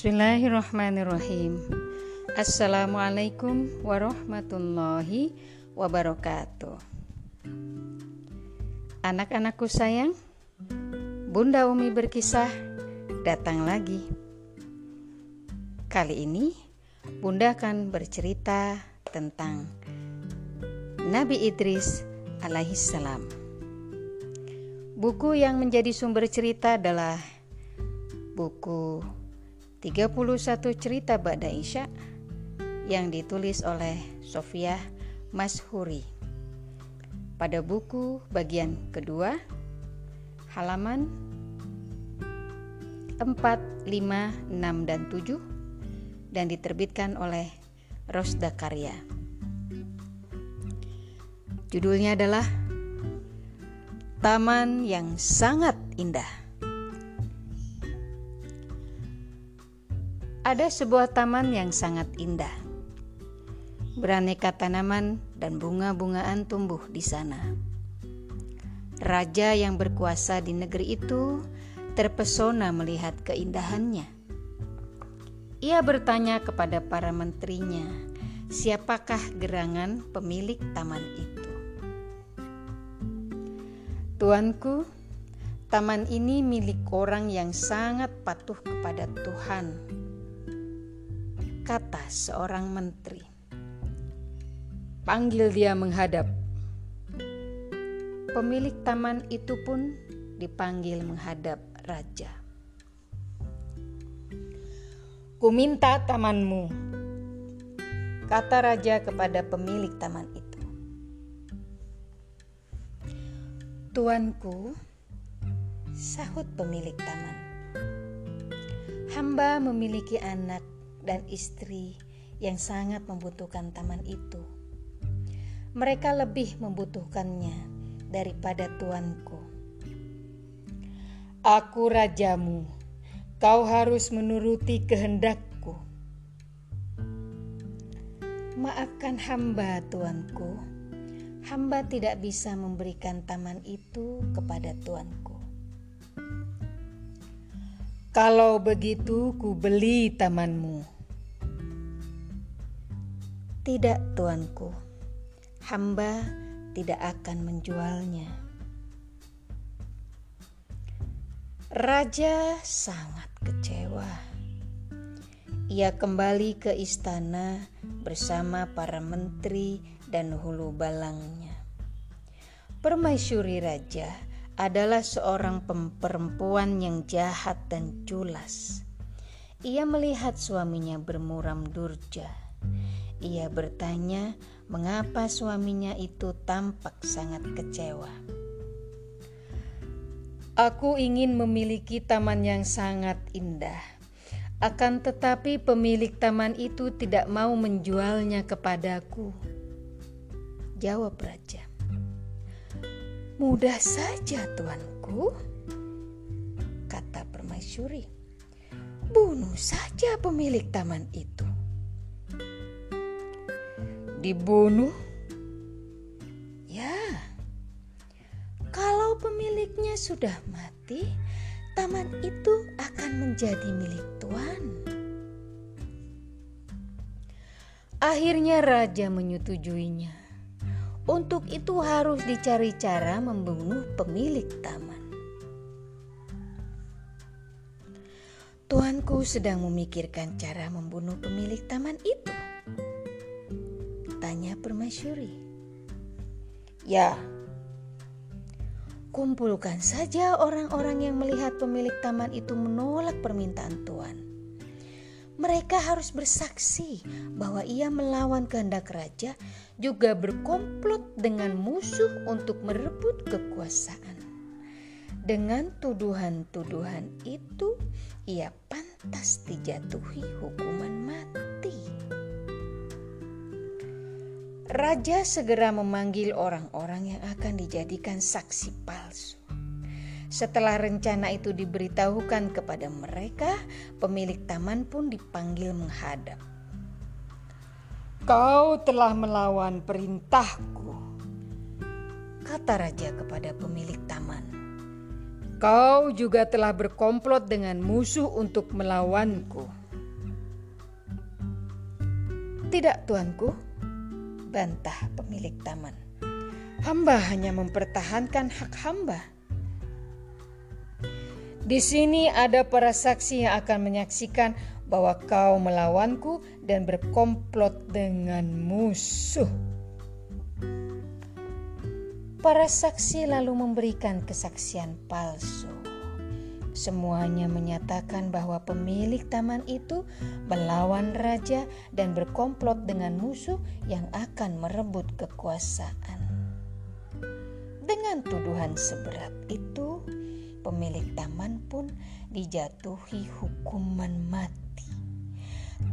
Bismillahirrahmanirrahim. Assalamualaikum warahmatullahi wabarakatuh. Anak-anakku sayang, Bunda Umi berkisah datang lagi. Kali ini Bunda akan bercerita tentang Nabi Idris alaihissalam. Buku yang menjadi sumber cerita adalah buku 31 cerita Ba'da Isya yang ditulis oleh Sofia Mashuri. Pada buku bagian kedua, halaman 4, 5, 6, dan 7 dan diterbitkan oleh Rosda Karya. Judulnya adalah Taman yang sangat indah. Ada sebuah taman yang sangat indah. Beraneka tanaman dan bunga-bungaan tumbuh di sana. Raja yang berkuasa di negeri itu terpesona melihat keindahannya. Ia bertanya kepada para menterinya, siapakah gerangan pemilik taman itu? Tuanku, taman ini milik orang yang sangat patuh kepada Tuhan kata seorang menteri. Panggil dia menghadap. Pemilik taman itu pun dipanggil menghadap raja. Kuminta tamanmu, kata raja kepada pemilik taman itu. Tuanku, sahut pemilik taman. Hamba memiliki anak dan istri yang sangat membutuhkan taman itu. Mereka lebih membutuhkannya daripada tuanku. Aku rajamu, kau harus menuruti kehendakku. Maafkan hamba, tuanku. Hamba tidak bisa memberikan taman itu kepada tuanku. Kalau begitu, ku beli tamanmu. Tidak, tuanku. Hamba tidak akan menjualnya. Raja sangat kecewa. Ia kembali ke istana bersama para menteri dan hulu balangnya. Permaisuri raja adalah seorang perempuan yang jahat dan culas. Ia melihat suaminya bermuram durja. Ia bertanya mengapa suaminya itu tampak sangat kecewa. Aku ingin memiliki taman yang sangat indah. Akan tetapi pemilik taman itu tidak mau menjualnya kepadaku. Jawab raja. Mudah saja, tuanku, kata permaisuri. Bunuh saja pemilik taman itu. Dibunuh? Ya, kalau pemiliknya sudah mati, taman itu akan menjadi milik tuan. Akhirnya raja menyetujuinya. Untuk itu harus dicari cara membunuh pemilik taman. Tuanku sedang memikirkan cara membunuh pemilik taman itu. Tanya permaisuri. Ya, kumpulkan saja orang-orang yang melihat pemilik taman itu menolak permintaan tuan mereka harus bersaksi bahwa ia melawan kehendak raja, juga berkomplot dengan musuh untuk merebut kekuasaan. Dengan tuduhan-tuduhan itu, ia pantas dijatuhi hukuman mati. Raja segera memanggil orang-orang yang akan dijadikan saksi palsu. Setelah rencana itu diberitahukan kepada mereka, pemilik taman pun dipanggil menghadap. Kau telah melawan perintahku, kata raja kepada pemilik taman. Kau juga telah berkomplot dengan musuh untuk melawanku. Tidak, tuanku, bantah pemilik taman. Hamba hanya mempertahankan hak hamba. Di sini ada para saksi yang akan menyaksikan bahwa kau melawanku dan berkomplot dengan musuh. Para saksi lalu memberikan kesaksian palsu. Semuanya menyatakan bahwa pemilik taman itu melawan raja dan berkomplot dengan musuh yang akan merebut kekuasaan. Dengan tuduhan seberat itu, pemilik taman pun dijatuhi hukuman mati.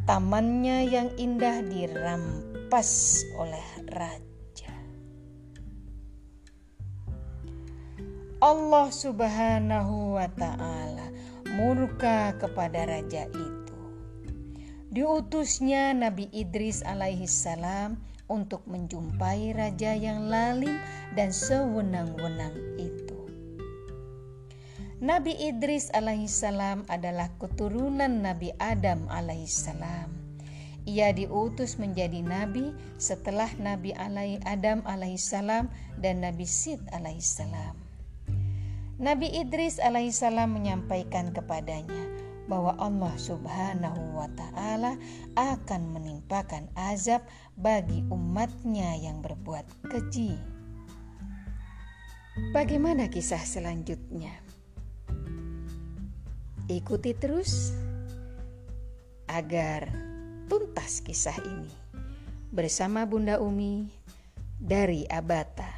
Tamannya yang indah dirampas oleh raja. Allah Subhanahu wa Ta'ala murka kepada raja itu. Diutusnya Nabi Idris alaihi salam untuk menjumpai raja yang lalim dan sewenang-wenang itu. Nabi Idris alaihissalam adalah keturunan Nabi Adam alaihissalam. Ia diutus menjadi nabi setelah Nabi Adam alaihissalam dan Nabi Sid alaihissalam. Nabi Idris alaihissalam menyampaikan kepadanya bahwa Allah Subhanahu wa taala akan menimpakan azab bagi umatnya yang berbuat keji. Bagaimana kisah selanjutnya? Ikuti terus agar tuntas kisah ini bersama Bunda Umi dari Abata.